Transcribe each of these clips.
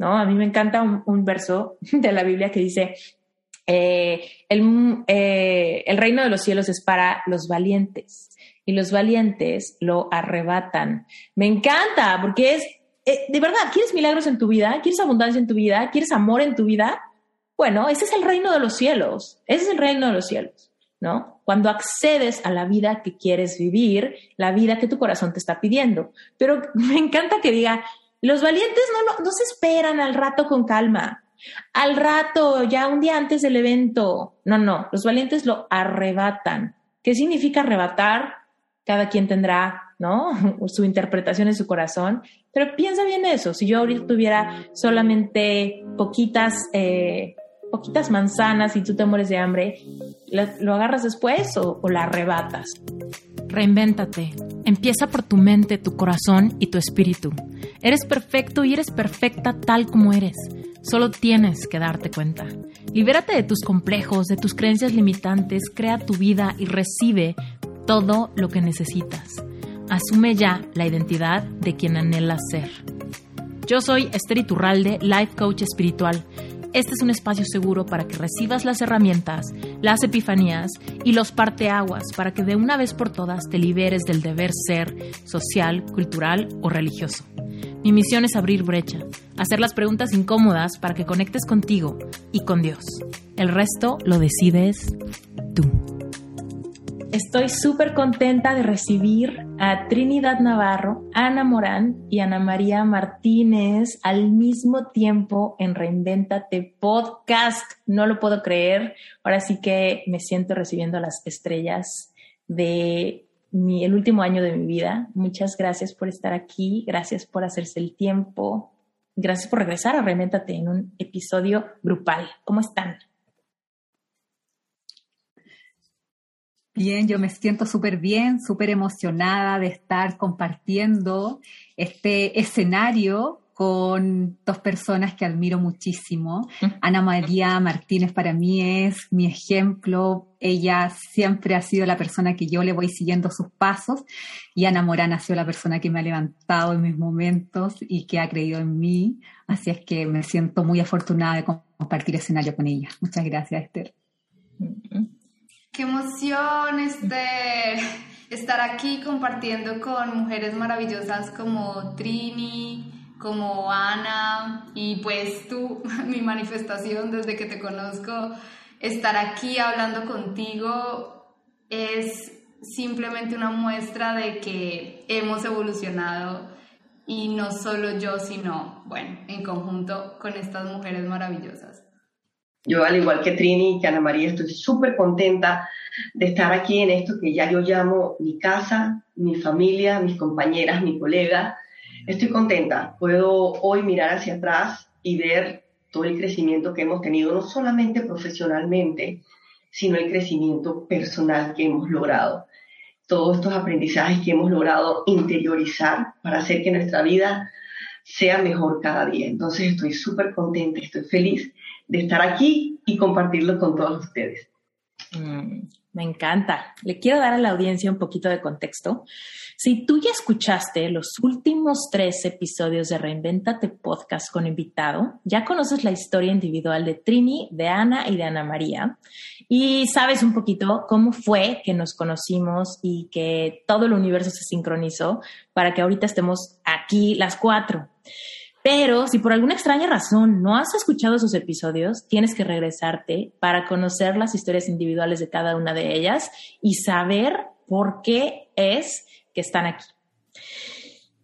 ¿no? A mí me encanta un, verso de la Biblia que dice, eh, el, eh, el reino de los cielos es para los valientes y los valientes lo arrebatan. Me encanta porque es, eh, de verdad, ¿quieres milagros en tu vida? ¿Quieres abundancia en tu vida? ¿Quieres amor en tu vida? Bueno, ese es el reino de los cielos, ese es el reino de los cielos, ¿no? Cuando accedes a la vida que quieres vivir, la vida que tu corazón te está pidiendo. Pero me encanta que diga, los valientes no, se esperan al rato con calma, al rato, ya un día antes del evento. No, no, los valientes lo arrebatan. ¿Qué significa arrebatar? cada quien tendrá, ¿no? Su interpretación en su corazón, pero piensa bien eso, si yo ahorita tuviera solamente poquitas, eh, poquitas manzanas y tú te mueres de hambre, ¿lo agarras después o, o la arrebatas? Reinvéntate. Empieza por tu mente, tu corazón y tu espíritu. Eres perfecto y eres perfecta tal como eres. Solo tienes que darte cuenta. Libérate de tus complejos, de tus creencias limitantes, crea tu vida y recibe todo lo que necesitas. Asume ya la identidad de quien anhelas ser. Yo soy Esther Iturralde, Life Coach Espiritual. Este es un espacio seguro para que recibas las herramientas, las epifanías y los parteaguas para que de una vez por todas te liberes del deber ser social, cultural o religioso. Mi misión es abrir brecha, hacer las preguntas incómodas para que conectes contigo y con Dios. El resto lo decides tú. Estoy súper contenta de recibir a Trinidad Navarro, Ana Morán y Ana María Martínez al mismo tiempo en Reinventate Podcast. No lo puedo creer. Ahora sí que me siento recibiendo las estrellas de mi, el último año de mi vida. Muchas gracias por estar aquí. Gracias por hacerse el tiempo. Gracias por regresar a Reinventate en un episodio grupal. ¿Cómo están? Bien, yo me siento súper bien, súper emocionada de estar compartiendo este escenario con dos personas que admiro muchísimo. Ana María Martínez para mí es mi ejemplo. Ella siempre ha sido la persona que yo le voy siguiendo sus pasos y Ana Morán ha sido la persona que me ha levantado en mis momentos y que ha creído en mí. Así es que me siento muy afortunada de compartir escenario con ella. Muchas gracias, Esther. Qué emoción este, estar aquí compartiendo con mujeres maravillosas como Trini, como Ana y pues tú, mi manifestación desde que te conozco, estar aquí hablando contigo es simplemente una muestra de que hemos evolucionado y no solo yo, sino, bueno, en conjunto con estas mujeres maravillosas. Yo, al igual que Trini y que Ana María, estoy súper contenta de estar aquí en esto que ya yo llamo mi casa, mi familia, mis compañeras, mi colega. Estoy contenta. Puedo hoy mirar hacia atrás y ver todo el crecimiento que hemos tenido, no solamente profesionalmente, sino el crecimiento personal que hemos logrado. Todos estos aprendizajes que hemos logrado interiorizar para hacer que nuestra vida sea mejor cada día. Entonces estoy súper contenta, estoy feliz de estar aquí y compartirlo con todos ustedes. Mm, me encanta. Le quiero dar a la audiencia un poquito de contexto. Si tú ya escuchaste los últimos tres episodios de Reinventate Podcast con invitado, ya conoces la historia individual de Trini, de Ana y de Ana María y sabes un poquito cómo fue que nos conocimos y que todo el universo se sincronizó para que ahorita estemos aquí las cuatro. Pero si por alguna extraña razón no has escuchado esos episodios, tienes que regresarte para conocer las historias individuales de cada una de ellas y saber por qué es que están aquí.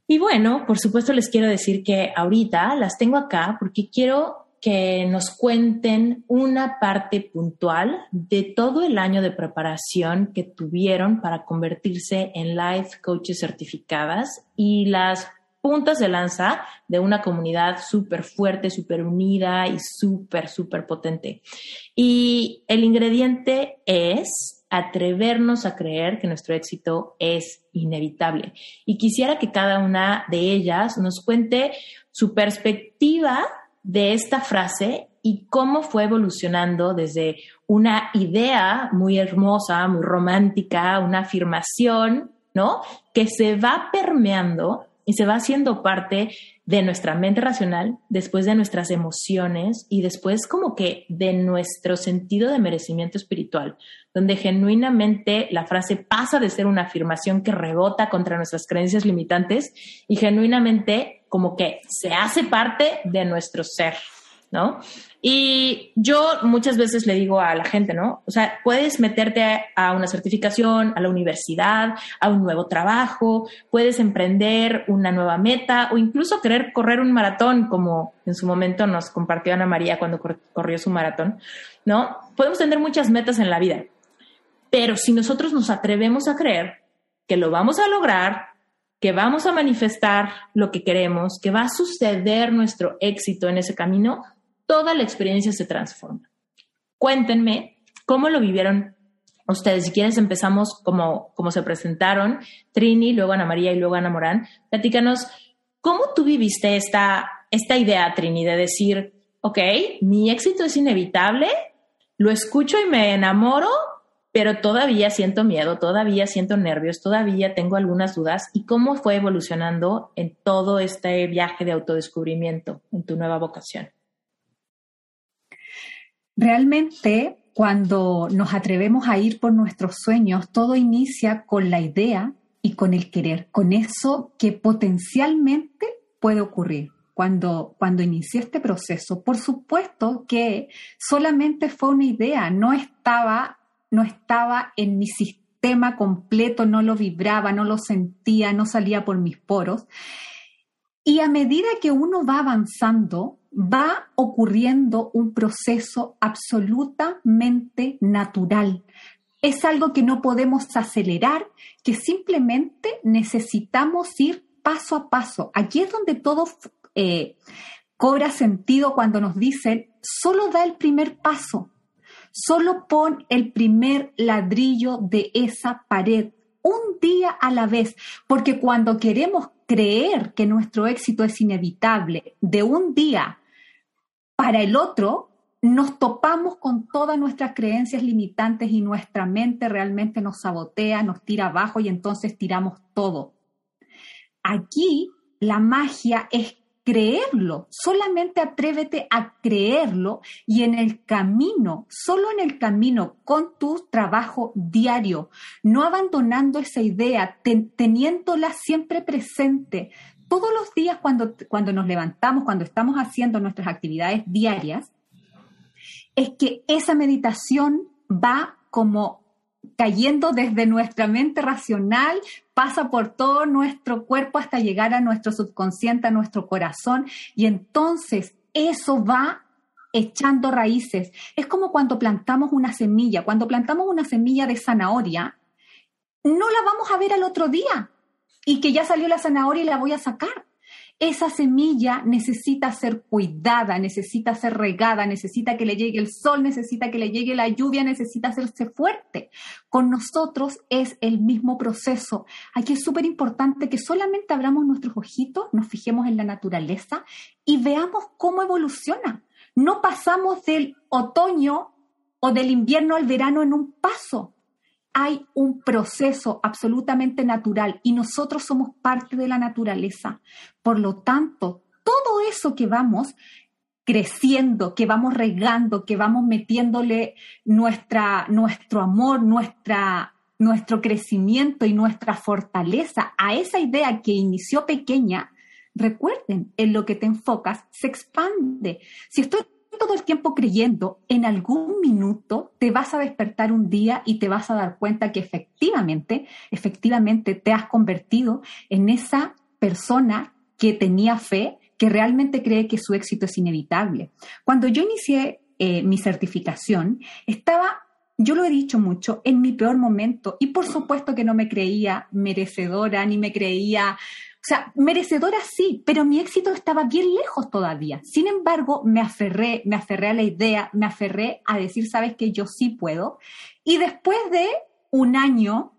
Y bueno, por supuesto les quiero decir que ahorita las tengo acá porque quiero que nos cuenten una parte puntual de todo el año de preparación que tuvieron para convertirse en life coaches certificadas y las puntas de lanza de una comunidad súper fuerte, súper unida y súper, súper potente. Y el ingrediente es atrevernos a creer que nuestro éxito es inevitable. Y quisiera que cada una de ellas nos cuente su perspectiva de esta frase y cómo fue evolucionando desde una idea muy hermosa, muy romántica, una afirmación, ¿no? Que se va permeando y se va haciendo parte de nuestra mente racional, después de nuestras emociones y después como que de nuestro sentido de merecimiento espiritual, donde genuinamente la frase pasa de ser una afirmación que rebota contra nuestras creencias limitantes y genuinamente como que se hace parte de nuestro ser, ¿no? Y yo muchas veces le digo a la gente, ¿no? O sea, puedes meterte a una certificación, a la universidad, a un nuevo trabajo, puedes emprender una nueva meta o incluso querer correr un maratón, como en su momento nos compartió Ana María cuando corrió su maratón, ¿no? Podemos tener muchas metas en la vida, pero si nosotros nos atrevemos a creer que lo vamos a lograr, que vamos a manifestar lo que queremos, que va a suceder nuestro éxito en ese camino, toda la experiencia se transforma. Cuéntenme cómo lo vivieron ustedes. Si quieres, empezamos como, como se presentaron, Trini, luego Ana María y luego Ana Morán. Platícanos, ¿cómo tú viviste esta, esta idea, Trini, de decir, ok, mi éxito es inevitable, lo escucho y me enamoro, pero todavía siento miedo, todavía siento nervios, todavía tengo algunas dudas. ¿Y cómo fue evolucionando en todo este viaje de autodescubrimiento en tu nueva vocación? Realmente, cuando nos atrevemos a ir por nuestros sueños, todo inicia con la idea y con el querer, con eso que potencialmente puede ocurrir. Cuando, cuando inicié este proceso, por supuesto que solamente fue una idea, no estaba, no estaba en mi sistema completo, no lo vibraba, no lo sentía, no salía por mis poros. Y a medida que uno va avanzando, va ocurriendo un proceso absolutamente natural. Es algo que no podemos acelerar, que simplemente necesitamos ir paso a paso. Aquí es donde todo eh, cobra sentido cuando nos dicen, solo da el primer paso, solo pon el primer ladrillo de esa pared, un día a la vez, porque cuando queremos creer que nuestro éxito es inevitable de un día para el otro, nos topamos con todas nuestras creencias limitantes y nuestra mente realmente nos sabotea, nos tira abajo y entonces tiramos todo. Aquí la magia es creerlo, solamente atrévete a creerlo y en el camino, solo en el camino, con tu trabajo diario, no abandonando esa idea, teniéndola siempre presente. Todos los días cuando, cuando nos levantamos, cuando estamos haciendo nuestras actividades diarias, es que esa meditación va como cayendo desde nuestra mente racional, pasa por todo nuestro cuerpo hasta llegar a nuestro subconsciente, a nuestro corazón, y entonces eso va echando raíces. Es como cuando plantamos una semilla. Cuando plantamos una semilla de zanahoria, no la vamos a ver al otro día y que ya salió la zanahoria y la voy a sacar. Esa semilla necesita ser cuidada, necesita ser regada, necesita que le llegue el sol, necesita que le llegue la lluvia, necesita hacerse fuerte. Con nosotros es el mismo proceso. Aquí es súper importante que solamente abramos nuestros ojitos, nos fijemos en la naturaleza y veamos cómo evoluciona. No pasamos del otoño o del invierno al verano en un paso hay un proceso absolutamente natural y nosotros somos parte de la naturaleza. Por lo tanto, todo eso que vamos creciendo, que vamos regando, que vamos metiéndole nuestra, nuestro amor, nuestra, nuestro crecimiento y nuestra fortaleza a esa idea que inició pequeña, recuerden, en lo que te enfocas se expande. Si estoy todo el tiempo creyendo, en algún minuto te vas a despertar un día y te vas a dar cuenta que efectivamente, efectivamente te has convertido en esa persona que tenía fe, que realmente cree que su éxito es inevitable. Cuando yo inicié eh, mi certificación, estaba yo lo he dicho mucho, en mi peor momento, y por supuesto que no me creía merecedora, ni me creía sea, merecedora sí, pero mi éxito estaba bien lejos todavía. Sin embargo, me aferré, me aferré a la idea, me aferré a decir, sabes que yo sí puedo. Y después de un año,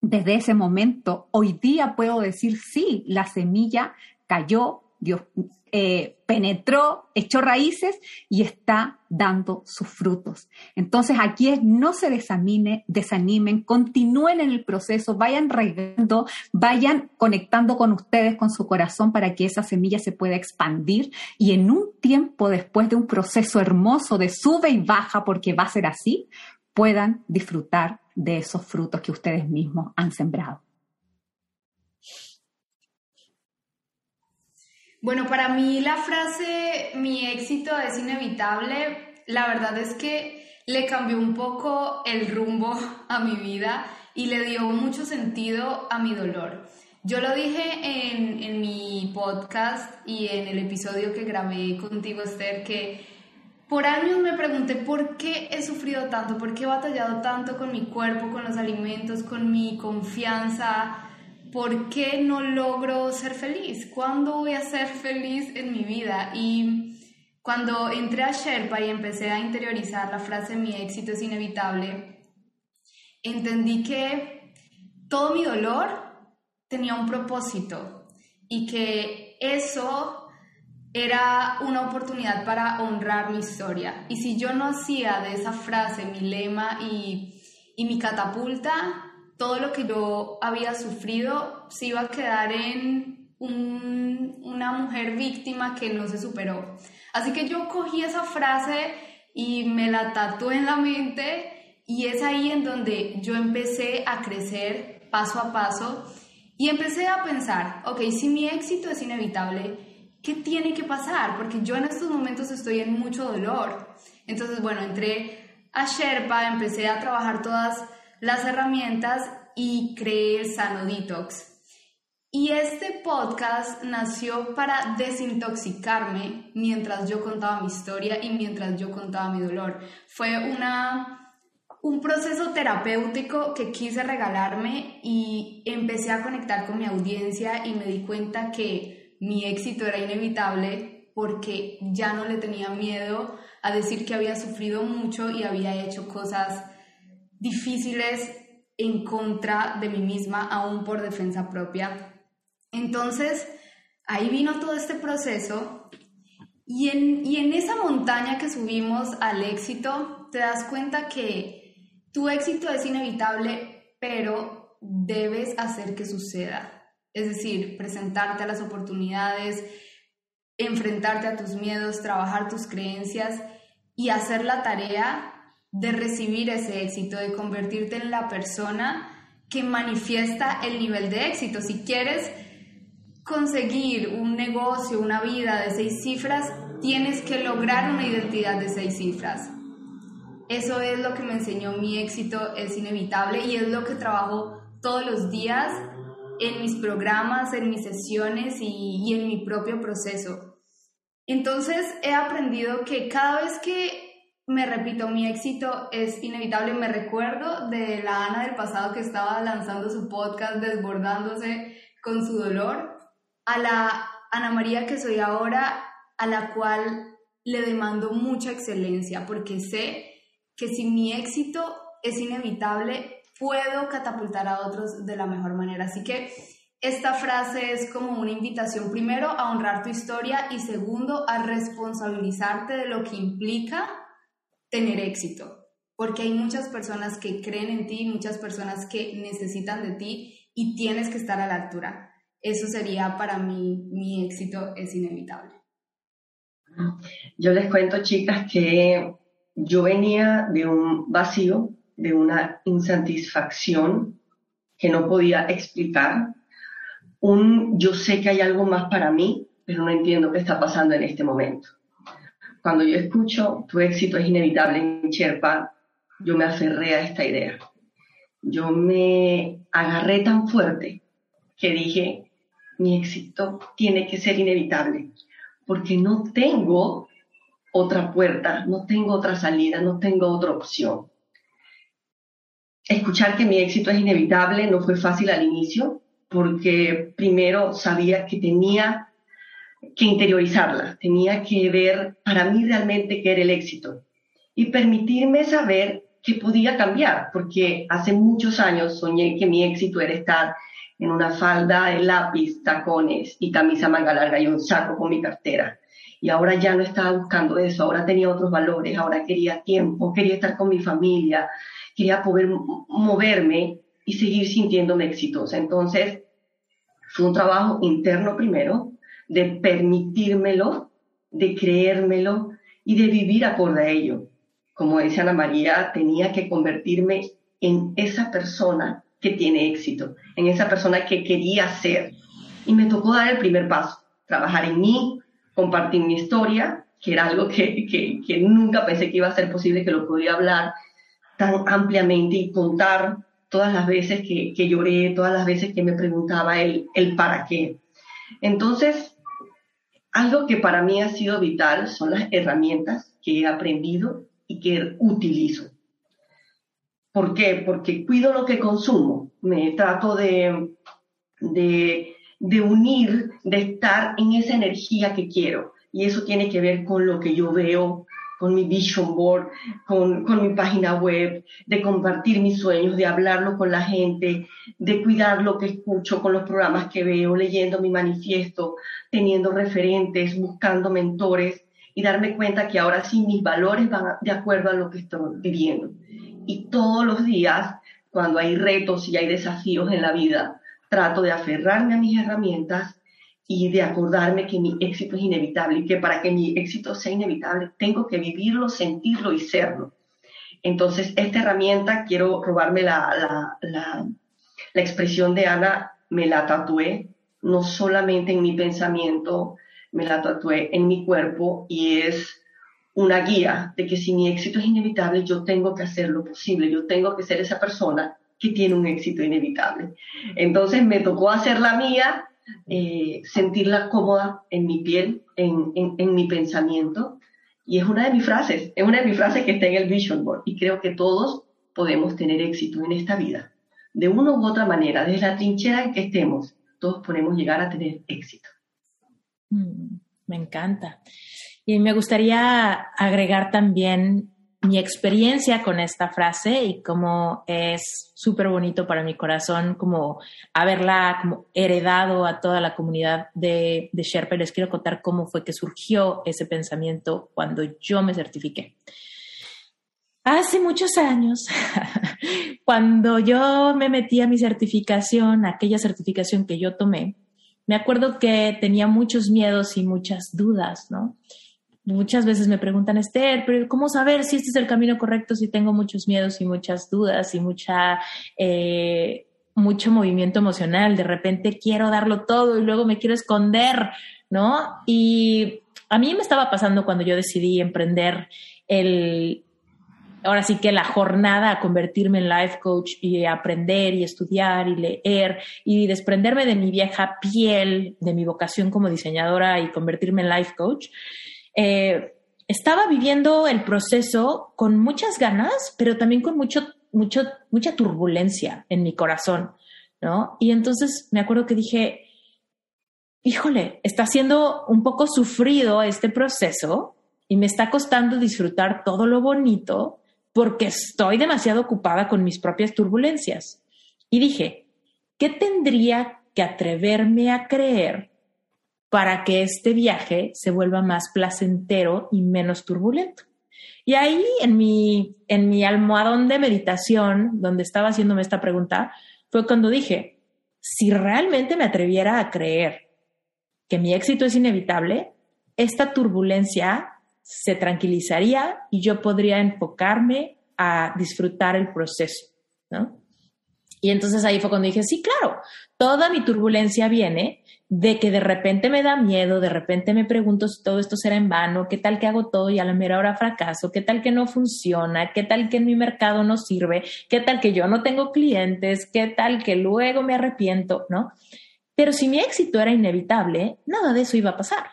desde ese momento, hoy día puedo decir, sí, la semilla cayó, Dios eh, penetró, echó raíces y está dando sus frutos. Entonces aquí es no se desanime, desanimen, continúen en el proceso, vayan regando, vayan conectando con ustedes, con su corazón para que esa semilla se pueda expandir y en un tiempo después de un proceso hermoso de sube y baja, porque va a ser así, puedan disfrutar de esos frutos que ustedes mismos han sembrado. Bueno, para mí la frase mi éxito es inevitable, la verdad es que le cambió un poco el rumbo a mi vida y le dio mucho sentido a mi dolor. Yo lo dije en, en mi podcast y en el episodio que grabé contigo, Esther, que por años me pregunté por qué he sufrido tanto, por qué he batallado tanto con mi cuerpo, con los alimentos, con mi confianza, ¿por qué no logro ser feliz? ¿Cuándo voy a ser feliz en mi vida? Y cuando entré a Sherpa y empecé a interiorizar la frase mi éxito es inevitable, entendí que todo mi dolor tenía un propósito y que eso era una oportunidad para honrar mi historia. Y si yo no hacía de esa frase mi lema y, y mi catapulta, todo lo que yo había sufrido se iba a quedar en una mujer víctima que no se superó. Así que yo cogí esa frase y me la tatué en la mente y es ahí en donde yo empecé a crecer paso a paso y empecé a pensar, ok, si mi éxito es inevitable, ¿qué tiene que pasar? Porque yo en estos momentos estoy en mucho dolor. Entonces, bueno, entré a Sherpa, empecé a trabajar todas las herramientas y creé el Sano Detox. Y este podcast nació para desintoxicarme mientras yo contaba mi historia y mientras yo contaba mi dolor. Fue una, un proceso terapéutico que quise regalarme y empecé a conectar con mi audiencia y me di cuenta que mi éxito era inevitable porque ya no le tenía miedo a decir que había sufrido mucho y había hecho cosas difíciles en contra de mí misma, aún por defensa propia. Entonces, ahí vino todo este proceso y en, y en esa montaña que subimos al éxito, te das cuenta que tu éxito es inevitable, pero debes hacer que suceda. Es decir, presentarte a las oportunidades, enfrentarte a tus miedos, trabajar tus creencias y hacer la tarea de recibir ese éxito, de convertirte en la persona que manifiesta el nivel de éxito. Si quieres conseguir un negocio, una vida de seis cifras, tienes que lograr una identidad de seis cifras. Eso es lo que me enseñó mi éxito, es inevitable y es lo que trabajo todos los días en mis programas, en mis sesiones y, y en mi propio proceso. Entonces he aprendido que cada vez que me repito, mi éxito es inevitable. Me recuerdo de la Ana del pasado que estaba lanzando su podcast, desbordándose con su dolor, a la Ana María que soy ahora, a la cual le demando mucha excelencia, porque sé que si mi éxito es inevitable, puedo catapultar a otros de la mejor manera. Así que esta frase es como una invitación, primero, a honrar tu historia y segundo, a responsabilizarte de lo que implica tener éxito, porque hay muchas personas que creen en ti, muchas personas que necesitan de ti y tienes que estar a la altura. Eso sería para mí, mi éxito es inevitable. Yo les cuento, chicas, que yo venía de un vacío, de una insatisfacción que no podía explicar. Un yo sé que hay algo más para mí, pero no entiendo qué está pasando en este momento cuando yo escucho tu éxito es inevitable en Sherpa, yo me aferré a esta idea. Yo me agarré tan fuerte que dije, mi éxito tiene que ser inevitable, porque no tengo otra puerta, no tengo otra salida, no tengo otra opción. Escuchar que mi éxito es inevitable no fue fácil al inicio, porque primero sabía que tenía que interiorizarla, tenía que ver para mí realmente qué era el éxito y permitirme saber que podía cambiar, porque hace muchos años soñé que mi éxito era estar en una falda de lápiz, tacones y camisa manga larga y un saco con mi cartera. Y ahora ya no estaba buscando eso, ahora tenía otros valores, ahora quería tiempo, quería estar con mi familia, quería poder moverme y seguir sintiéndome exitosa. Entonces, fue un trabajo interno primero, de permitírmelo, de creérmelo y de vivir acorde a ello. Como dice Ana María, tenía que convertirme en esa persona que tiene éxito, en esa persona que quería ser. Y me tocó dar el primer paso, trabajar en mí, compartir mi historia, que era algo que, que, nunca pensé que iba a ser posible, que lo podía hablar tan ampliamente y contar todas las veces que, que lloré, todas las veces que me preguntaba el, el para qué. Entonces, algo que para mí ha sido vital son las herramientas que he aprendido y que utilizo. ¿Por qué? Porque cuido lo que consumo, me trato de, de, de unir, de estar en esa energía que quiero. Y eso tiene que ver con lo que yo veo, con mi vision board, con, con, mi página web, de compartir mis sueños, de hablarlo con la gente, de cuidar lo que escucho con los programas que veo, leyendo mi manifiesto, teniendo referentes, buscando mentores y darme cuenta que ahora sí mis valores van de acuerdo a lo que estoy viviendo. Y todos los días, cuando hay retos y hay desafíos en la vida, trato de aferrarme a mis herramientas y de acordarme que mi éxito es inevitable y que para que mi éxito sea inevitable tengo que vivirlo, sentirlo y serlo. Entonces, esta herramienta, quiero robarme la, la, la, expresión de Ana, me la tatué, no solamente en mi pensamiento, me la tatué en mi cuerpo y es una guía de que si mi éxito es inevitable, yo tengo que hacer lo posible, yo tengo que ser esa persona que tiene un éxito inevitable. Entonces me tocó hacer la mía eh, sentirla cómoda en mi piel, en, en, mi pensamiento. Y es una de mis frases, es una de mis frases que está en el Vision Board. Y creo que todos podemos tener éxito en esta vida. De una u otra manera, desde la trinchera en que estemos, todos podemos llegar a tener éxito. Mm, me encanta. Y me gustaría agregar también mi experiencia con esta frase y cómo es súper bonito para mi corazón como haberla como heredado a toda la comunidad de, de Sherpa. Les quiero contar cómo fue que surgió ese pensamiento cuando yo me certifiqué. Hace muchos años, cuando yo me metí a mi certificación, aquella certificación que yo tomé, me acuerdo que tenía muchos miedos y muchas dudas, ¿no? Muchas veces me preguntan, Esther, pero ¿cómo saber si este es el camino correcto si tengo muchos miedos y muchas dudas y mucha, eh, mucho movimiento emocional? De repente quiero darlo todo y luego me quiero esconder, ¿no? Y a mí me estaba pasando cuando yo decidí emprender el, ahora sí que la jornada a convertirme en life coach y aprender y estudiar y leer y desprenderme de mi vieja piel, de mi vocación como diseñadora y convertirme en life coach. Eh, estaba viviendo el proceso con muchas ganas, pero también con mucho, mucho, mucha turbulencia en mi corazón, ¿no? Y entonces me acuerdo que dije, híjole, está siendo un poco sufrido este proceso y me está costando disfrutar todo lo bonito porque estoy demasiado ocupada con mis propias turbulencias. Y dije, ¿qué tendría que atreverme a creer para que este viaje se vuelva más placentero y menos turbulento. Y ahí en mi, en mi almohadón de meditación, donde estaba haciéndome esta pregunta, fue cuando dije, si realmente me atreviera a creer que mi éxito es inevitable, esta turbulencia se tranquilizaría y yo podría enfocarme a disfrutar el proceso, ¿no? Y entonces ahí fue cuando dije, sí, claro, toda mi turbulencia viene de que de repente me da miedo, de repente me pregunto si todo esto será en vano, qué tal que hago todo y a la mera hora fracaso, qué tal que no funciona, qué tal que en mi mercado no sirve, qué tal que yo no tengo clientes, qué tal que luego me arrepiento, ¿no? Pero si mi éxito era inevitable, nada de eso iba a pasar,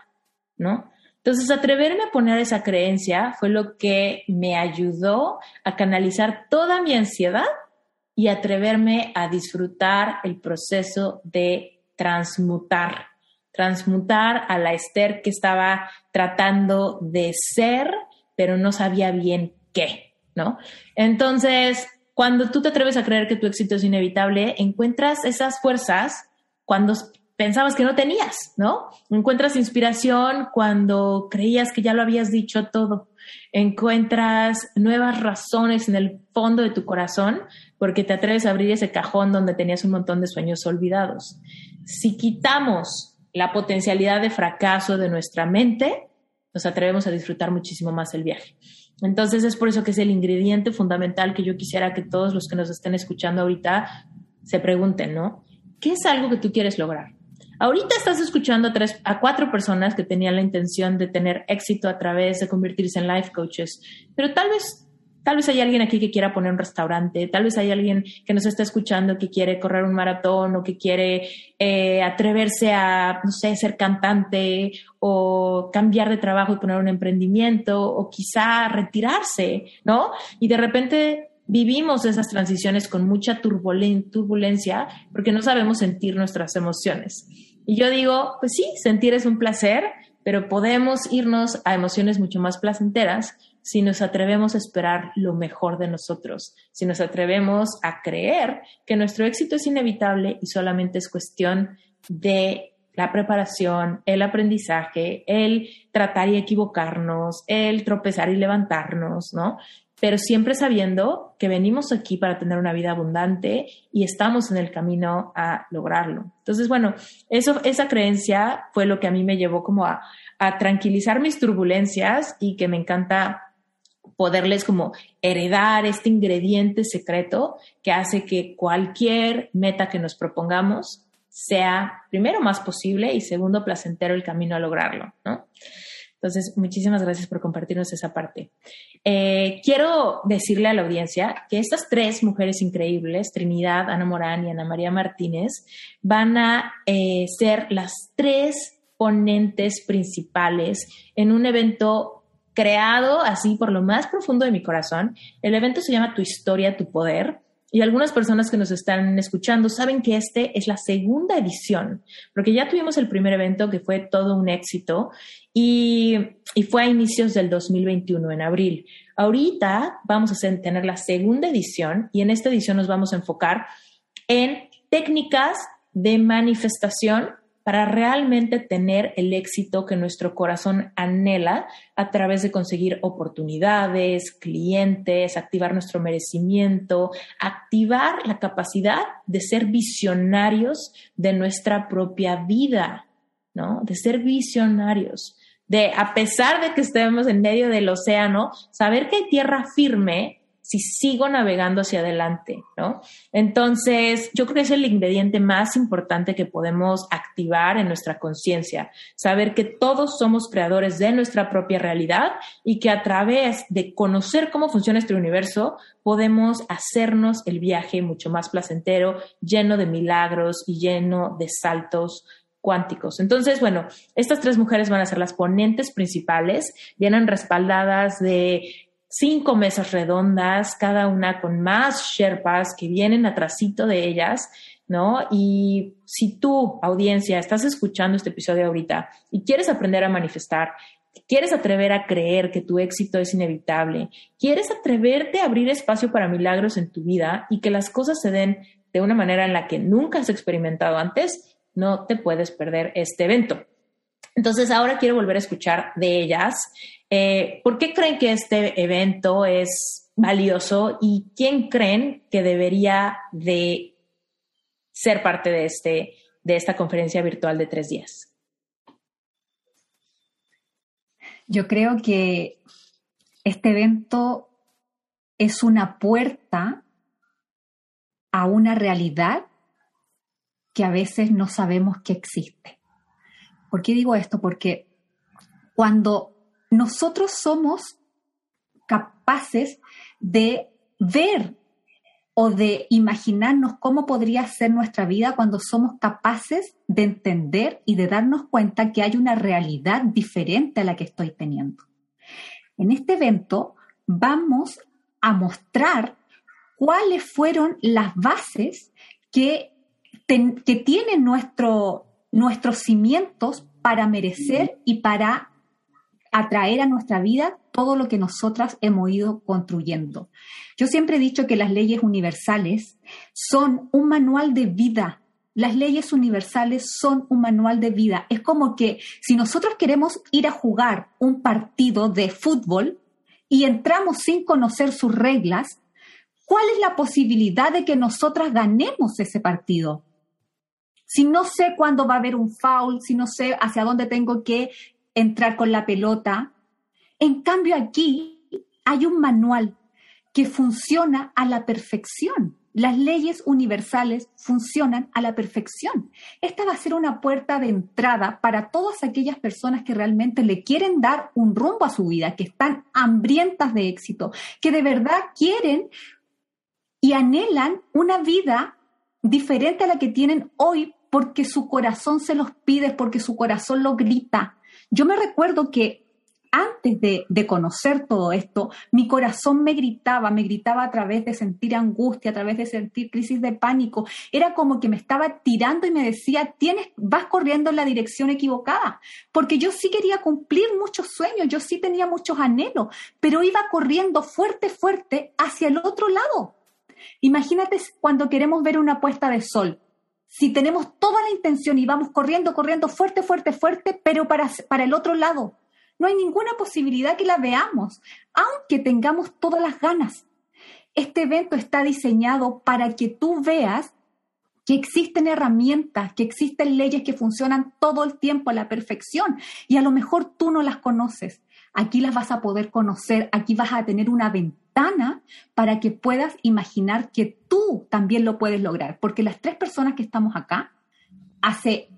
¿no? Entonces, atreverme a poner esa creencia fue lo que me ayudó a canalizar toda mi ansiedad y atreverme a disfrutar el proceso de transmutar, transmutar a la Esther que estaba tratando de ser, pero no sabía bien qué, ¿no? Entonces, cuando tú te atreves a creer que tu éxito es inevitable, encuentras esas fuerzas cuando pensabas que no tenías, ¿no? Encuentras inspiración cuando creías que ya lo habías dicho todo. Encuentras nuevas razones en el fondo de tu corazón porque te atreves a abrir ese cajón donde tenías un montón de sueños olvidados. Si quitamos la potencialidad de fracaso de nuestra mente, nos atrevemos a disfrutar muchísimo más el viaje. Entonces es por eso que es el ingrediente fundamental que yo quisiera que todos los que nos estén escuchando ahorita se pregunten, ¿no? ¿Qué es algo que tú quieres lograr? Ahorita estás escuchando a, tres, a cuatro personas que tenían la intención de tener éxito a través de convertirse en life coaches, pero tal vez Tal vez hay alguien aquí que quiera poner un restaurante, tal vez hay alguien que nos está escuchando que quiere correr un maratón o que quiere eh, atreverse a, no sé, ser cantante o cambiar de trabajo y poner un emprendimiento o quizá retirarse, ¿no? Y de repente vivimos esas transiciones con mucha turbulencia porque no sabemos sentir nuestras emociones. Y yo digo, pues sí, sentir es un placer, pero podemos irnos a emociones mucho más placenteras si nos atrevemos a esperar lo mejor de nosotros, si nos atrevemos a creer que nuestro éxito es inevitable y solamente es cuestión de la preparación, el aprendizaje, el tratar y equivocarnos, el tropezar y levantarnos, ¿no? Pero siempre sabiendo que venimos aquí para tener una vida abundante y estamos en el camino a lograrlo. Entonces, bueno, eso, esa creencia fue lo que a mí me llevó como a, tranquilizar mis turbulencias y que me encanta poderles como heredar este ingrediente secreto que hace que cualquier meta que nos propongamos sea primero más posible y segundo placentero el camino a lograrlo, ¿no? Entonces, muchísimas gracias por compartirnos esa parte. Eh, quiero decirle a la audiencia que estas tres mujeres increíbles, Trinidad, Ana Morán y Ana María Martínez, van a eh, ser las tres ponentes principales en un evento creado así por lo más profundo de mi corazón. El evento se llama Tu historia, tu poder y algunas personas que nos están escuchando saben que este es la segunda edición, porque ya tuvimos el primer evento que fue todo un éxito y, fue a inicios del 2021, en abril. Ahorita vamos a tener la segunda edición y en esta edición nos vamos a enfocar en técnicas de manifestación para realmente tener el éxito que nuestro corazón anhela a través de conseguir oportunidades, clientes, activar nuestro merecimiento, activar la capacidad de ser visionarios de nuestra propia vida, ¿no? De ser visionarios, de a pesar de que estemos en medio del océano, saber que hay tierra firme si sigo navegando hacia adelante, ¿no? Entonces, yo creo que es el ingrediente más importante que podemos activar en nuestra conciencia, saber que todos somos creadores de nuestra propia realidad y que a través de conocer cómo funciona este universo, podemos hacernos el viaje mucho más placentero, lleno de milagros y lleno de saltos cuánticos. Entonces, bueno, estas tres mujeres van a ser las ponentes principales, vienen respaldadas de cinco mesas redondas, cada una con más Sherpas que vienen atrásito de ellas, ¿no? Y si tú, audiencia, estás escuchando este episodio ahorita y quieres aprender a manifestar, quieres atrever a creer que tu éxito es inevitable, quieres atreverte a abrir espacio para milagros en tu vida y que las cosas se den de una manera en la que nunca has experimentado antes, no te puedes perder este evento. Entonces ahora quiero volver a escuchar de ellas. Eh, ¿Por qué creen que este evento es valioso y quién creen que debería de ser parte de, este, de esta conferencia virtual de tres días? Yo creo que este evento es una puerta a una realidad que a veces no sabemos que existe. ¿Por qué digo esto? Porque cuando nosotros somos capaces de ver o de imaginarnos cómo podría ser nuestra vida cuando somos capaces de entender y de darnos cuenta que hay una realidad diferente a la que estoy teniendo. En este evento vamos a mostrar cuáles fueron las bases que, que tiene nuestro, nuestros cimientos para merecer y para atraer a nuestra vida todo lo que nosotras hemos ido construyendo. Yo siempre he dicho que las leyes universales son un manual de vida. Las leyes universales son un manual de vida. Es como que si nosotros queremos ir a jugar un partido de fútbol y entramos sin conocer sus reglas, ¿cuál es la posibilidad de que nosotras ganemos ese partido? Si no sé cuándo va a haber un foul, si no sé hacia dónde tengo que entrar con la pelota. En cambio aquí hay un manual que funciona a la perfección. Las leyes universales funcionan a la perfección. Esta va a ser una puerta de entrada para todas aquellas personas que realmente le quieren dar un rumbo a su vida, que están hambrientas de éxito, que de verdad quieren y anhelan una vida diferente a la que tienen hoy porque su corazón se los pide, porque su corazón lo grita. Yo me recuerdo que antes de, conocer todo esto, mi corazón me gritaba, me gritaba a través de sentir angustia, a través de sentir crisis de pánico. Era como que me estaba tirando y me decía, tienes, vas corriendo en la dirección equivocada, porque yo sí quería cumplir muchos sueños, yo sí tenía muchos anhelos, pero iba corriendo fuerte, fuerte hacia el otro lado. Imagínate cuando queremos ver una puesta de sol. Si tenemos toda la intención y vamos corriendo, corriendo fuerte, fuerte, fuerte, pero para, para el otro lado, no hay ninguna posibilidad que la veamos, aunque tengamos todas las ganas. Este evento está diseñado para que tú veas que existen herramientas, que existen leyes que funcionan todo el tiempo a la perfección y a lo mejor tú no las conoces. Aquí las vas a poder conocer, aquí vas a tener una ventana para que puedas imaginar que tú también lo puedes lograr, porque las tres personas que estamos acá, hace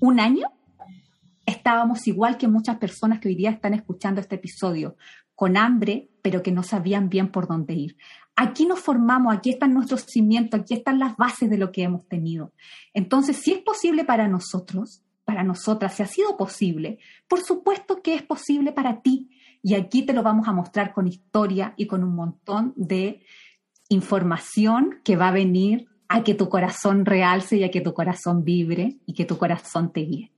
un año estábamos igual que muchas personas que hoy día están escuchando este episodio, con hambre, pero que no sabían bien por dónde ir. Aquí nos formamos, aquí están nuestros cimientos, aquí están las bases de lo que hemos tenido. Entonces, si es posible para nosotros, para nosotras, si ha sido posible, por supuesto que es posible para ti. Y aquí te lo vamos a mostrar con historia y con un montón de información que va a venir a que tu corazón realce y a que tu corazón vibre y que tu corazón te guíe.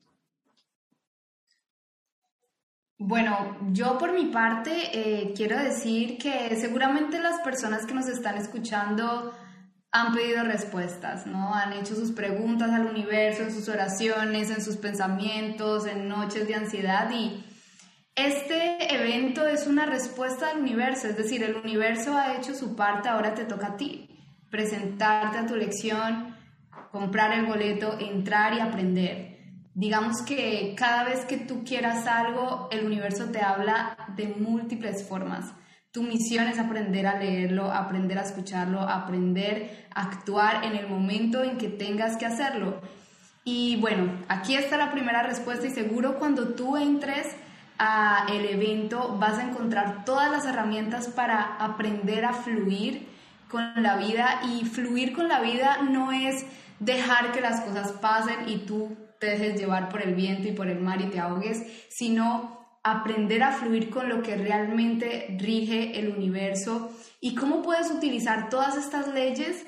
Bueno, yo por mi parte eh, quiero decir que seguramente las personas que nos están escuchando han pedido respuestas, ¿no? Han hecho sus preguntas al universo, en sus oraciones, en sus pensamientos, en noches de ansiedad y este evento es una respuesta al universo, es decir, el universo ha hecho su parte, ahora te toca a ti presentarte a tu lección, comprar el boleto, entrar y aprender. Digamos que cada vez que tú quieras algo, el universo te habla de múltiples formas. Tu misión es aprender a leerlo, aprender a escucharlo, aprender a actuar en el momento en que tengas que hacerlo. Y bueno, aquí está la primera respuesta y seguro cuando tú entres el evento vas a encontrar todas las herramientas para aprender a fluir con la vida. Y fluir con la vida no es dejar que las cosas pasen y tú te dejes llevar por el viento y por el mar y te ahogues, sino aprender a fluir con lo que realmente rige el universo. Y cómo puedes utilizar todas estas leyes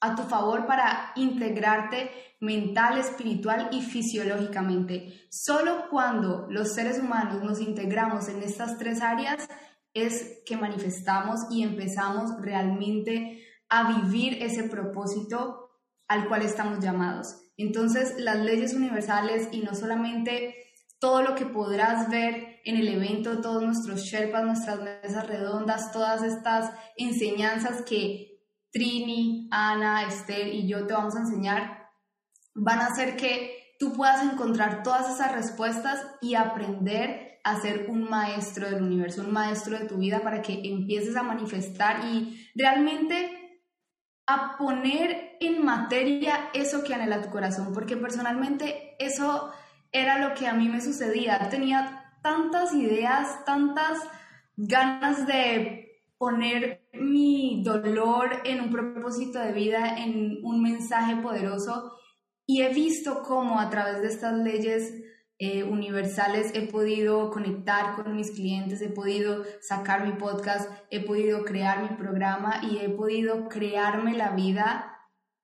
a tu favor para integrarte mental, espiritual y fisiológicamente. Solo cuando los seres humanos nos integramos en estas tres áreas es que manifestamos y empezamos realmente a vivir ese propósito al cual estamos llamados. Entonces, las leyes universales y no solamente todo lo que podrás ver en el evento, todos nuestros Sherpas, nuestras mesas redondas, todas estas enseñanzas que Trini, Ana, Esther y yo te vamos a enseñar, van a hacer que tú puedas encontrar todas esas respuestas y aprender a ser un maestro del universo, un maestro de tu vida para que empieces a manifestar y realmente a poner en materia eso que anhela tu corazón, porque personalmente eso era lo que a mí me sucedía. Tenía tantas ideas, tantas ganas de poner mi dolor en un propósito de vida, en un mensaje poderoso, y he visto cómo a través de estas leyes eh, universales he podido conectar con mis clientes, he podido sacar mi podcast, he podido crear mi programa y he podido crearme la vida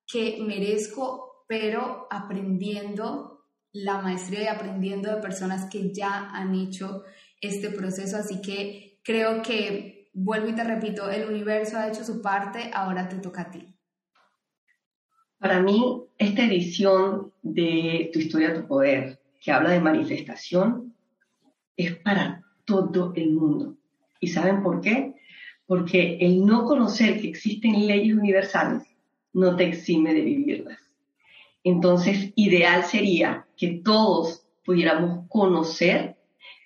que merezco, pero aprendiendo la maestría y aprendiendo de personas que ya han hecho este proceso, así que creo que, vuelvo y te repito, el universo ha hecho su parte, ahora te toca a ti. Para mí, esta edición de Tu historia, tu poder, que habla de manifestación, es para todo el mundo. ¿Y saben por qué? Porque el no conocer que existen leyes universales no te exime de vivirlas. Entonces, ideal sería que todos pudiéramos conocer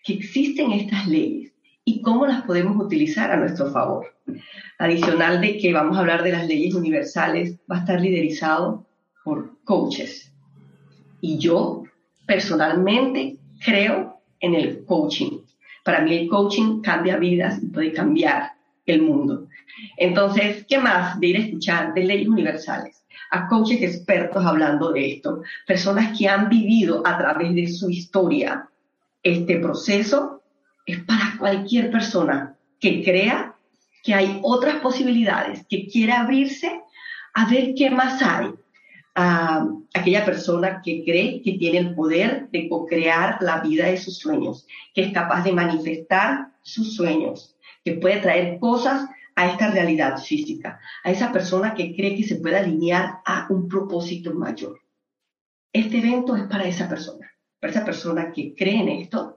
que existen estas leyes y cómo las podemos utilizar a nuestro favor. Adicional de que vamos a hablar de las leyes universales, va a estar liderizado por coaches. Y yo personalmente creo en el coaching. Para mí el coaching cambia vidas y puede cambiar el mundo. Entonces, ¿qué más de ir a escuchar de leyes universales? A coaches expertos hablando de esto, personas que han vivido a través de su historia este proceso, es para cualquier persona que crea que hay otras posibilidades, que quiera abrirse a ver qué más hay. A aquella persona que cree que tiene el poder de co-crear la vida de sus sueños, que es capaz de manifestar sus sueños, que puede traer cosas a esta realidad física, a esa persona que cree que se puede alinear a un propósito mayor. Este evento es para esa persona, para esa persona que cree en esto,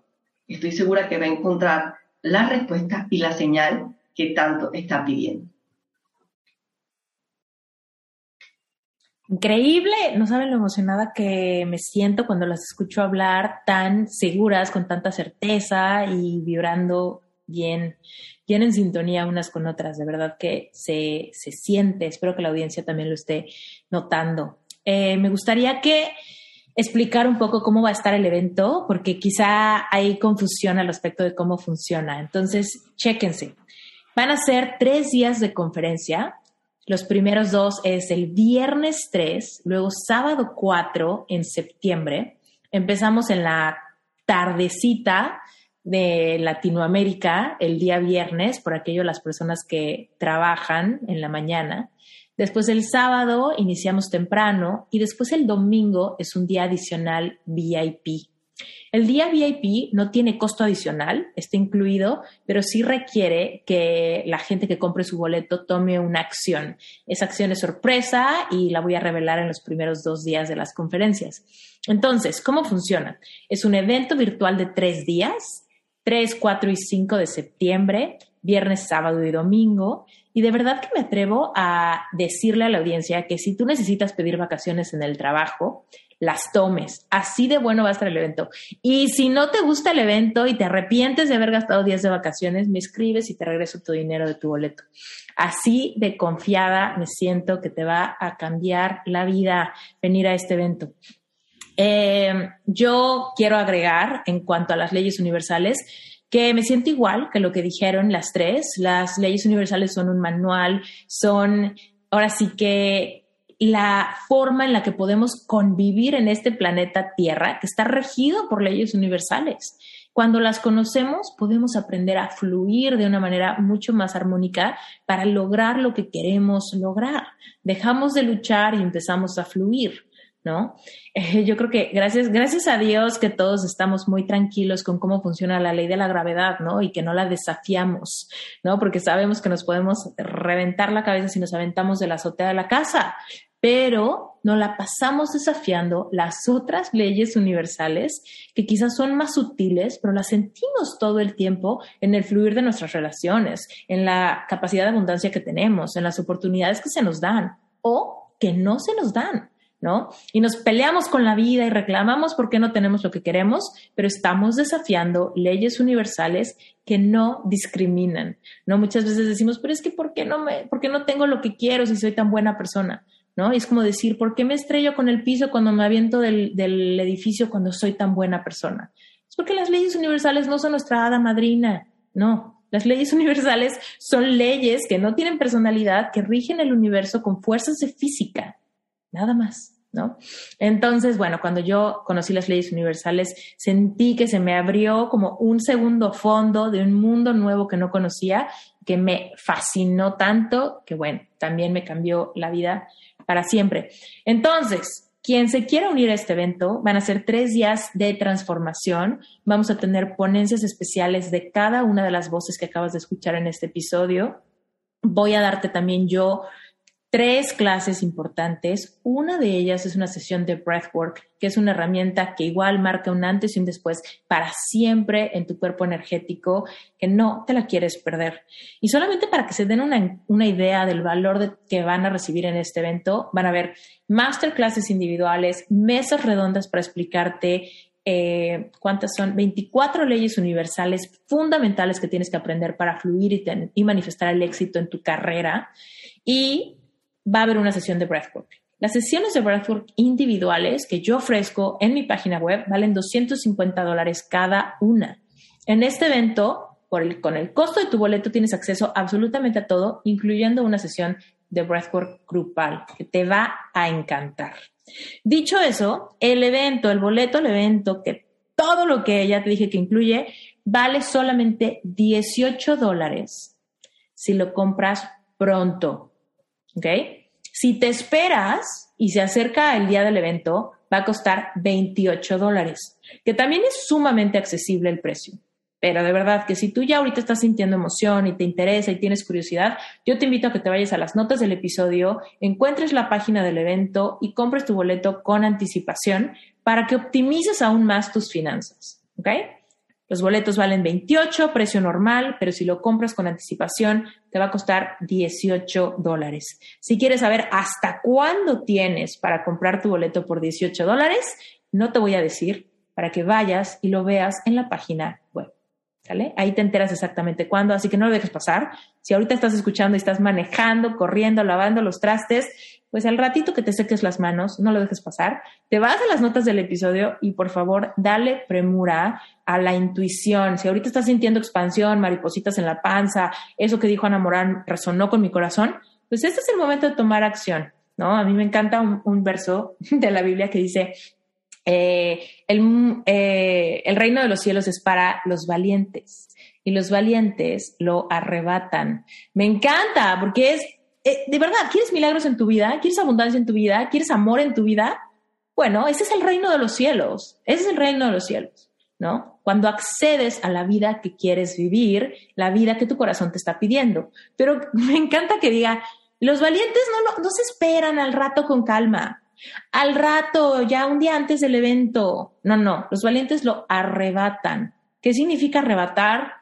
estoy segura que va a encontrar la respuesta y la señal que tanto está pidiendo. Increíble, no saben lo emocionada que me siento cuando las escucho hablar tan seguras, con tanta certeza y vibrando bien, bien en sintonía unas con otras. De verdad que se, se siente, espero que la audiencia también lo esté notando. Eh, me gustaría que explicar un poco cómo va a estar el evento, porque quizá hay confusión al respecto de cómo funciona. Entonces, chéquense. Van a ser tres días de conferencia. Los primeros dos es el viernes 3, luego sábado 4 en septiembre. Empezamos en la tardecita de Latinoamérica el día viernes, por aquello las personas que trabajan en la mañana. Después el sábado iniciamos temprano y después el domingo es un día adicional VIP. El día VIP no tiene costo adicional, está incluido, pero sí requiere que la gente que compre su boleto tome una acción. Esa acción es sorpresa y la voy a revelar en los primeros dos días de las conferencias. Entonces, ¿cómo funciona? Es un evento virtual de tres días 3, 4 y 5 de septiembre, viernes, sábado y domingo. Y de verdad que me atrevo a decirle a la audiencia que si tú necesitas pedir vacaciones en el trabajo, las tomes. Así de bueno va a estar el evento. Y si no te gusta el evento y te arrepientes de haber gastado días de vacaciones, me escribes y te regreso tu dinero de tu boleto. Así de confiada me siento que te va a cambiar la vida venir a este evento. Eh, yo quiero agregar en cuanto a las leyes universales que me siento igual que lo que dijeron las tres. Las leyes universales son un manual, son ahora sí que la forma en la que podemos convivir en este planeta Tierra, que está regido por leyes universales. Cuando las conocemos, podemos aprender a fluir de una manera mucho más armónica para lograr lo que queremos lograr. Dejamos de luchar y empezamos a fluir. ¿No? Eh, yo creo que gracias, gracias a Dios que todos estamos muy tranquilos con cómo funciona la ley de la gravedad, ¿no? Y que no la desafiamos, ¿no? Porque sabemos que nos podemos reventar la cabeza si nos aventamos de la azotea de la casa, pero no la pasamos desafiando las otras leyes universales que quizás son más sutiles, pero las sentimos todo el tiempo en el fluir de nuestras relaciones, en la capacidad de abundancia que tenemos, en las oportunidades que se nos dan o que no se nos dan. ¿No? Y nos peleamos con la vida y reclamamos porque no tenemos lo que queremos, pero estamos desafiando leyes universales que no discriminan, ¿no? Muchas veces decimos, pero es que ¿por qué no me, por no tengo lo que quiero si soy tan buena persona? ¿No? Y es como decir, ¿por qué me estrello con el piso cuando me aviento del, del edificio cuando soy tan buena persona? Es porque las leyes universales no son nuestra hada madrina, no, las leyes universales son leyes que no tienen personalidad, que rigen el universo con fuerzas de física, nada más. ¿No? Entonces, bueno, cuando yo conocí las leyes universales, sentí que se me abrió como un segundo fondo de un mundo nuevo que no conocía, que me fascinó tanto, que bueno, también me cambió la vida para siempre. Entonces, quien se quiera unir a este evento, van a ser tres días de transformación. Vamos a tener ponencias especiales de cada una de las voces que acabas de escuchar en este episodio. Voy a darte también yo tres clases importantes. Una de ellas es una sesión de breathwork, que es una herramienta que igual marca un antes y un después para siempre en tu cuerpo energético, que no te la quieres perder. Y solamente para que se den una, idea del valor que van a recibir en este evento, van a ver masterclasses individuales, mesas redondas para explicarte eh, ¿cuántas son? 24 leyes universales fundamentales que tienes que aprender para fluir y, y manifestar el éxito en tu carrera. Y va a haber una sesión de breathwork. Las sesiones de breathwork individuales que yo ofrezco en mi página web valen 250 dólares cada una. En este evento, con el costo de tu boleto, tienes acceso absolutamente a todo, incluyendo una sesión de breathwork grupal que te va a encantar. Dicho eso, el evento, el boleto, el evento, que todo lo que ya te dije que incluye, vale solamente 18 dólares si lo compras pronto. ¿Ok? Si te esperas y se acerca el día del evento, va a costar 28 dólares, que también es sumamente accesible el precio. Pero de verdad que si tú ya ahorita estás sintiendo emoción y te interesa y tienes curiosidad, yo te invito a que te vayas a las notas del episodio, encuentres la página del evento y compres tu boleto con anticipación para que optimices aún más tus finanzas. ¿Ok? Los boletos valen 28, precio normal, pero si lo compras con anticipación te va a costar 18 dólares. Si quieres saber hasta cuándo tienes para comprar tu boleto por 18 dólares, no te voy a decir para que vayas y lo veas en la página web. ¿Sale? Ahí te enteras exactamente cuándo, así que no lo dejes pasar. Si ahorita estás escuchando y estás manejando, corriendo, lavando los trastes, pues al ratito que te seques las manos, no lo dejes pasar, te vas a las notas del episodio y por favor dale premura a la intuición. Si ahorita estás sintiendo expansión, maripositas en la panza, eso que dijo Ana Morán resonó con mi corazón, pues este es el momento de tomar acción, ¿no? A mí me encanta un, verso de la Biblia que dice, eh, el, eh, el reino de los cielos es para los valientes y los valientes lo arrebatan. Me encanta porque es eh, de verdad, ¿quieres milagros en tu vida? ¿Quieres abundancia en tu vida? ¿Quieres amor en tu vida? Bueno, ese es el reino de los cielos. Ese es el reino de los cielos, ¿no? Cuando accedes a la vida que quieres vivir, la vida que tu corazón te está pidiendo. Pero me encanta que diga, los valientes no, no, no se esperan al rato con calma. Al rato, ya un día antes del evento. No, no, los valientes lo arrebatan. ¿Qué significa arrebatar?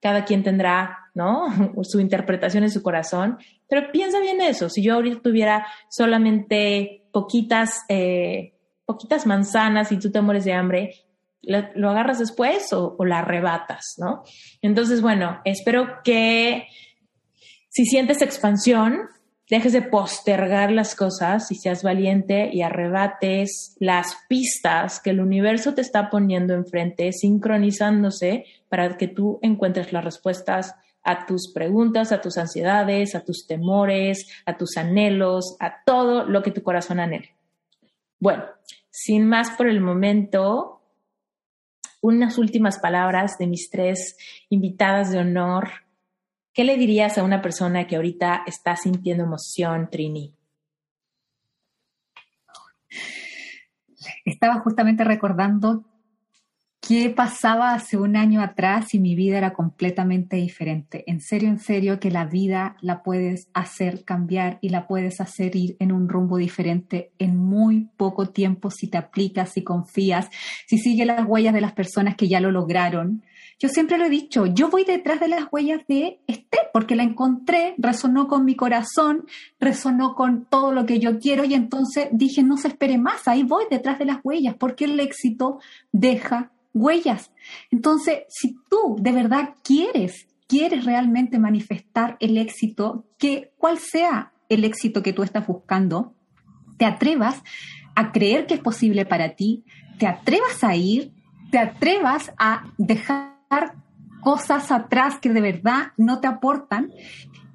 Cada quien tendrá, ¿no? Su interpretación en su corazón, pero piensa bien eso, si yo ahorita tuviera solamente poquitas, eh, poquitas manzanas y tú te mueres de hambre, ¿lo, agarras después o, o, la arrebatas, no? Entonces, bueno, espero que si sientes expansión, dejes de postergar las cosas y seas valiente y arrebates las pistas que el universo te está poniendo enfrente, sincronizándose para que tú encuentres las respuestas a tus preguntas, a tus ansiedades, a tus temores, a tus anhelos, a todo lo que tu corazón anhele. Bueno, sin más por el momento, unas últimas palabras de mis tres invitadas de honor. ¿Qué le dirías a una persona que ahorita está sintiendo emoción, Trini? Estaba justamente recordando ¿Qué pasaba hace un año atrás y mi vida era completamente diferente? En serio, en serio, que la vida la puedes hacer cambiar y la puedes hacer ir en un rumbo diferente en muy poco tiempo si te aplicas, si confías, si sigues las huellas de las personas que ya lo lograron. Yo siempre lo he dicho, yo voy detrás de las huellas de Esther porque la encontré, resonó con mi corazón, resonó con todo lo que yo quiero y entonces dije, no se espere más, ahí voy detrás de las huellas porque el éxito deja huellas. Entonces, si tú de verdad quieres, quieres realmente manifestar el éxito, que cual sea el éxito que tú estás buscando, te atrevas a creer que es posible para ti, te atrevas a ir, te atrevas a dejar cosas atrás que de verdad no te aportan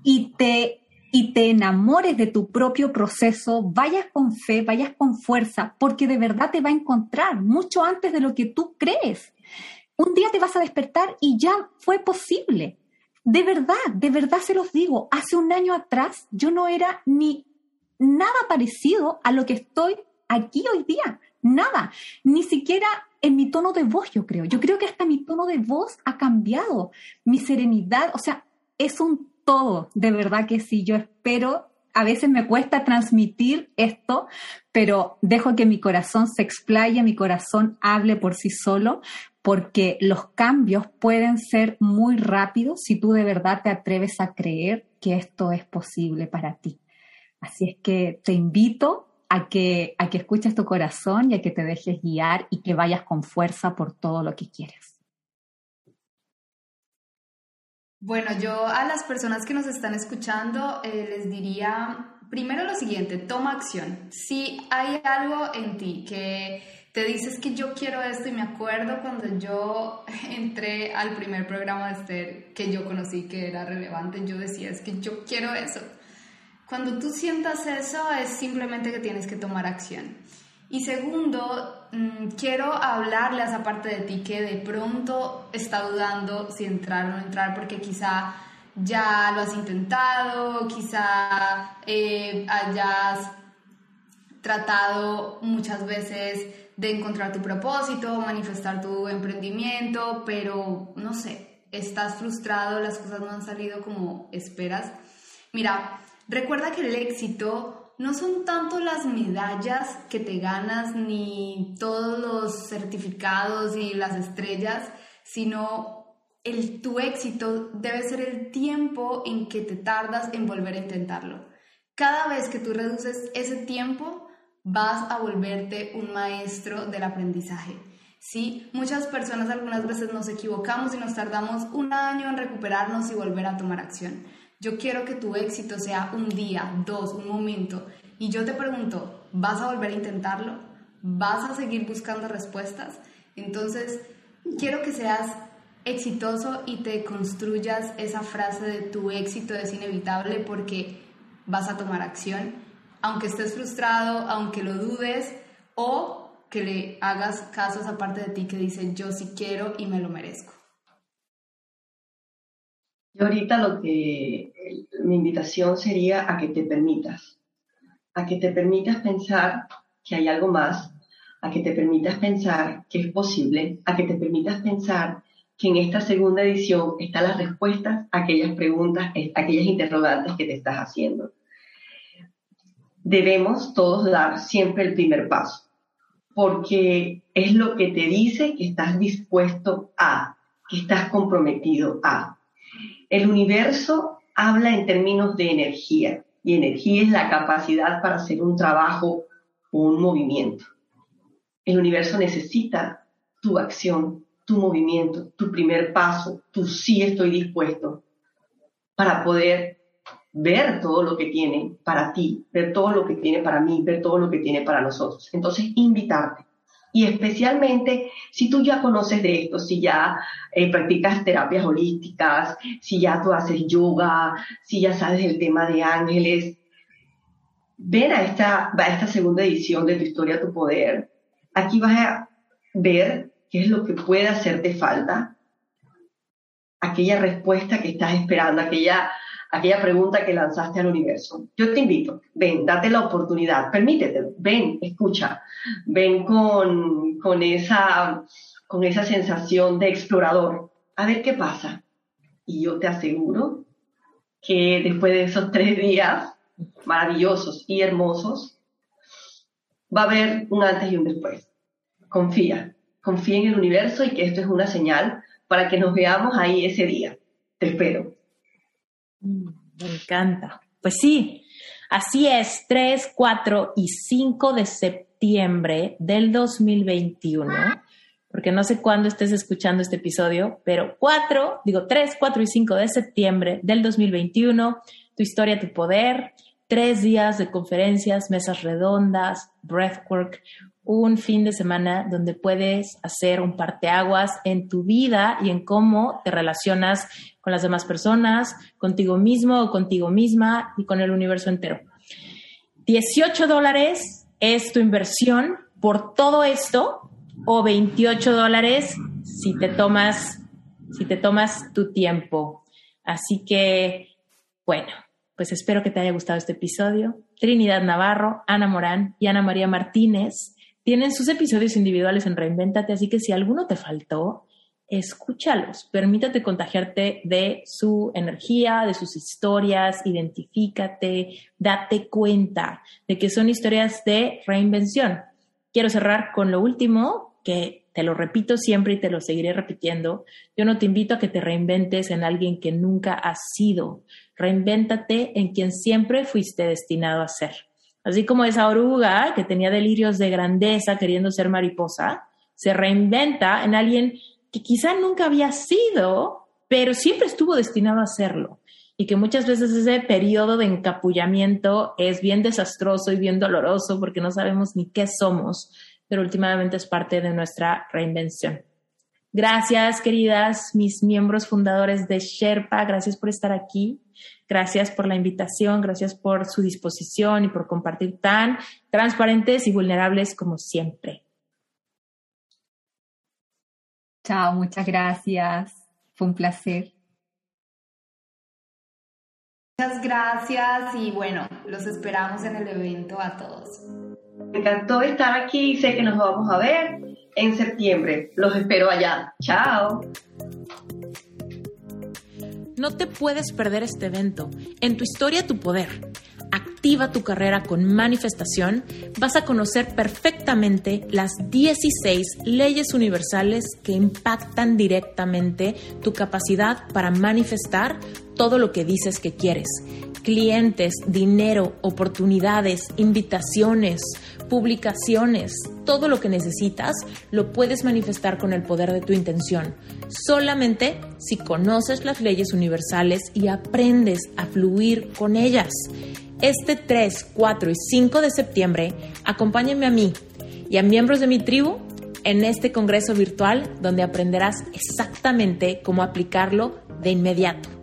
y te y te enamores de tu propio proceso, vayas con fe, vayas con fuerza, porque de verdad te va a encontrar mucho antes de lo que tú crees. Un día te vas a despertar y ya fue posible. De verdad, de verdad se los digo, hace un año atrás yo no era ni nada parecido a lo que estoy aquí hoy día. Nada. Ni siquiera en mi tono de voz, yo creo. Yo creo que hasta mi tono de voz ha cambiado. Mi serenidad, o sea, es un todo. De verdad que sí. Yo espero a veces me cuesta transmitir esto, pero dejo que mi corazón se explaye, mi corazón hable por sí solo, porque los cambios pueden ser muy rápidos si tú de verdad te atreves a creer que esto es posible para ti. Así es que te invito a que, a que escuches tu corazón y a que te dejes guiar y que vayas con fuerza por todo lo que quieres. Bueno, yo a las personas que nos están escuchando eh, les diría primero lo siguiente, toma acción. Si hay algo en ti que te dices que yo quiero esto y me acuerdo cuando yo entré al primer programa de Esther que yo conocí que era relevante, yo decía es que yo quiero eso. Cuando tú sientas eso es simplemente que tienes que tomar acción. Y segundo, mm, quiero hablarle a esa parte de ti que de pronto está dudando si entrar o no entrar porque quizá ya lo has intentado, quizá eh, hayas tratado muchas veces de encontrar tu propósito, manifestar tu emprendimiento, pero no sé, estás frustrado, las cosas no han salido como esperas. Mira, recuerda que el éxito no son tanto las medallas que te ganas ni todos los certificados y las estrellas, sino el, tu éxito debe ser el tiempo en que te tardas en volver a intentarlo. Cada vez que tú reduces ese tiempo, vas a volverte un maestro del aprendizaje. Sí, muchas personas algunas veces nos equivocamos y nos tardamos un año en recuperarnos y volver a tomar acción. Yo quiero que tu éxito sea un día, dos, un momento. Y yo te pregunto, ¿vas a volver a intentarlo? ¿Vas a seguir buscando respuestas? Entonces, quiero que seas exitoso y te construyas esa frase de tu éxito es inevitable porque vas a tomar acción, aunque estés frustrado, aunque lo dudes o que le hagas caso a esa parte de ti que dice yo sí quiero y me lo merezco. Yo ahorita lo que mi invitación sería a que te permitas, a que te permitas pensar que hay algo más, a que te permitas pensar que es posible, a que te permitas pensar que en esta segunda edición están las respuestas a aquellas preguntas, a aquellas interrogantes que te estás haciendo. Debemos todos dar siempre el primer paso, porque es lo que te dice que estás dispuesto a, que estás comprometido a. El universo habla en términos de energía y energía es la capacidad para hacer un trabajo o un movimiento. El universo necesita tu acción, tu movimiento, tu primer paso, tu sí estoy dispuesto para poder ver todo lo que tiene para ti, ver todo lo que tiene para mí, ver todo lo que tiene para nosotros. Entonces, invitarte y especialmente si tú ya conoces de esto, si ya eh, practicas terapias holísticas, si ya tú haces yoga, si ya sabes el tema de ángeles, ven a esta, a esta segunda edición de Tu Historia, Tu Poder. Aquí vas a ver qué es lo que puede hacerte falta, aquella respuesta que estás esperando, aquella aquella pregunta que lanzaste al universo. Yo te invito, ven, date la oportunidad, permítete, ven, escucha, ven con, con, esa, con esa sensación de explorador, a ver qué pasa. Y yo te aseguro que después de esos tres días maravillosos y hermosos, va a haber un antes y un después. Confía, confía en el universo y que esto es una señal para que nos veamos ahí ese día. Te espero. Me encanta. Pues sí, así es, 3, 4 y 5 de septiembre del 2021, porque no sé cuándo estés escuchando este episodio, pero 4, digo 3, 4 y 5 de septiembre del 2021, tu historia, tu poder, tres días de conferencias, mesas redondas, breathwork, un fin de semana donde puedes hacer un parteaguas en tu vida y en cómo te relacionas con las demás personas, contigo mismo o contigo misma y con el universo entero. 18 dólares es tu inversión por todo esto o 28 dólares si te tomas, si te tomas tu tiempo. Así que, bueno, pues espero que te haya gustado este episodio. Trinidad Navarro, Ana Morán y Ana María Martínez tienen sus episodios individuales en Reinventate, así que si alguno te faltó, escúchalos, permítate contagiarte de su energía, de sus historias, identifícate, date cuenta de que son historias de reinvención. Quiero cerrar con lo último, que te lo repito siempre y te lo seguiré repitiendo. Yo no te invito a que te reinventes en alguien que nunca has sido. Reinvéntate en quien siempre fuiste destinado a ser. Así como esa oruga que tenía delirios de grandeza queriendo ser mariposa, se reinventa en alguien que quizá nunca había sido, pero siempre estuvo destinado a serlo. Y que muchas veces ese periodo de encapullamiento es bien desastroso y bien doloroso porque no sabemos ni qué somos, pero últimamente es parte de nuestra reinvención. Gracias, queridas, mis miembros fundadores de Sherpa, gracias por estar aquí. Gracias por la invitación, gracias por su disposición y por compartir tan transparentes y vulnerables como siempre. Chao, muchas gracias. Fue un placer. Muchas gracias y bueno, los esperamos en el evento a todos. Me encantó estar aquí sé que nos vamos a ver en septiembre. Los espero allá. Chao. No te puedes perder este evento. En tu historia, tu poder activa tu carrera con manifestación, vas a conocer perfectamente las 16 leyes universales que impactan directamente tu capacidad para manifestar todo lo que dices que quieres. Clientes, dinero, oportunidades, invitaciones, publicaciones, todo lo que necesitas lo puedes manifestar con el poder de tu intención. Solamente si conoces las leyes universales y aprendes a fluir con ellas. Este 3, 4 y 5 de septiembre, acompáñenme a mí y a miembros de mi tribu en este congreso virtual donde aprenderás exactamente cómo aplicarlo de inmediato.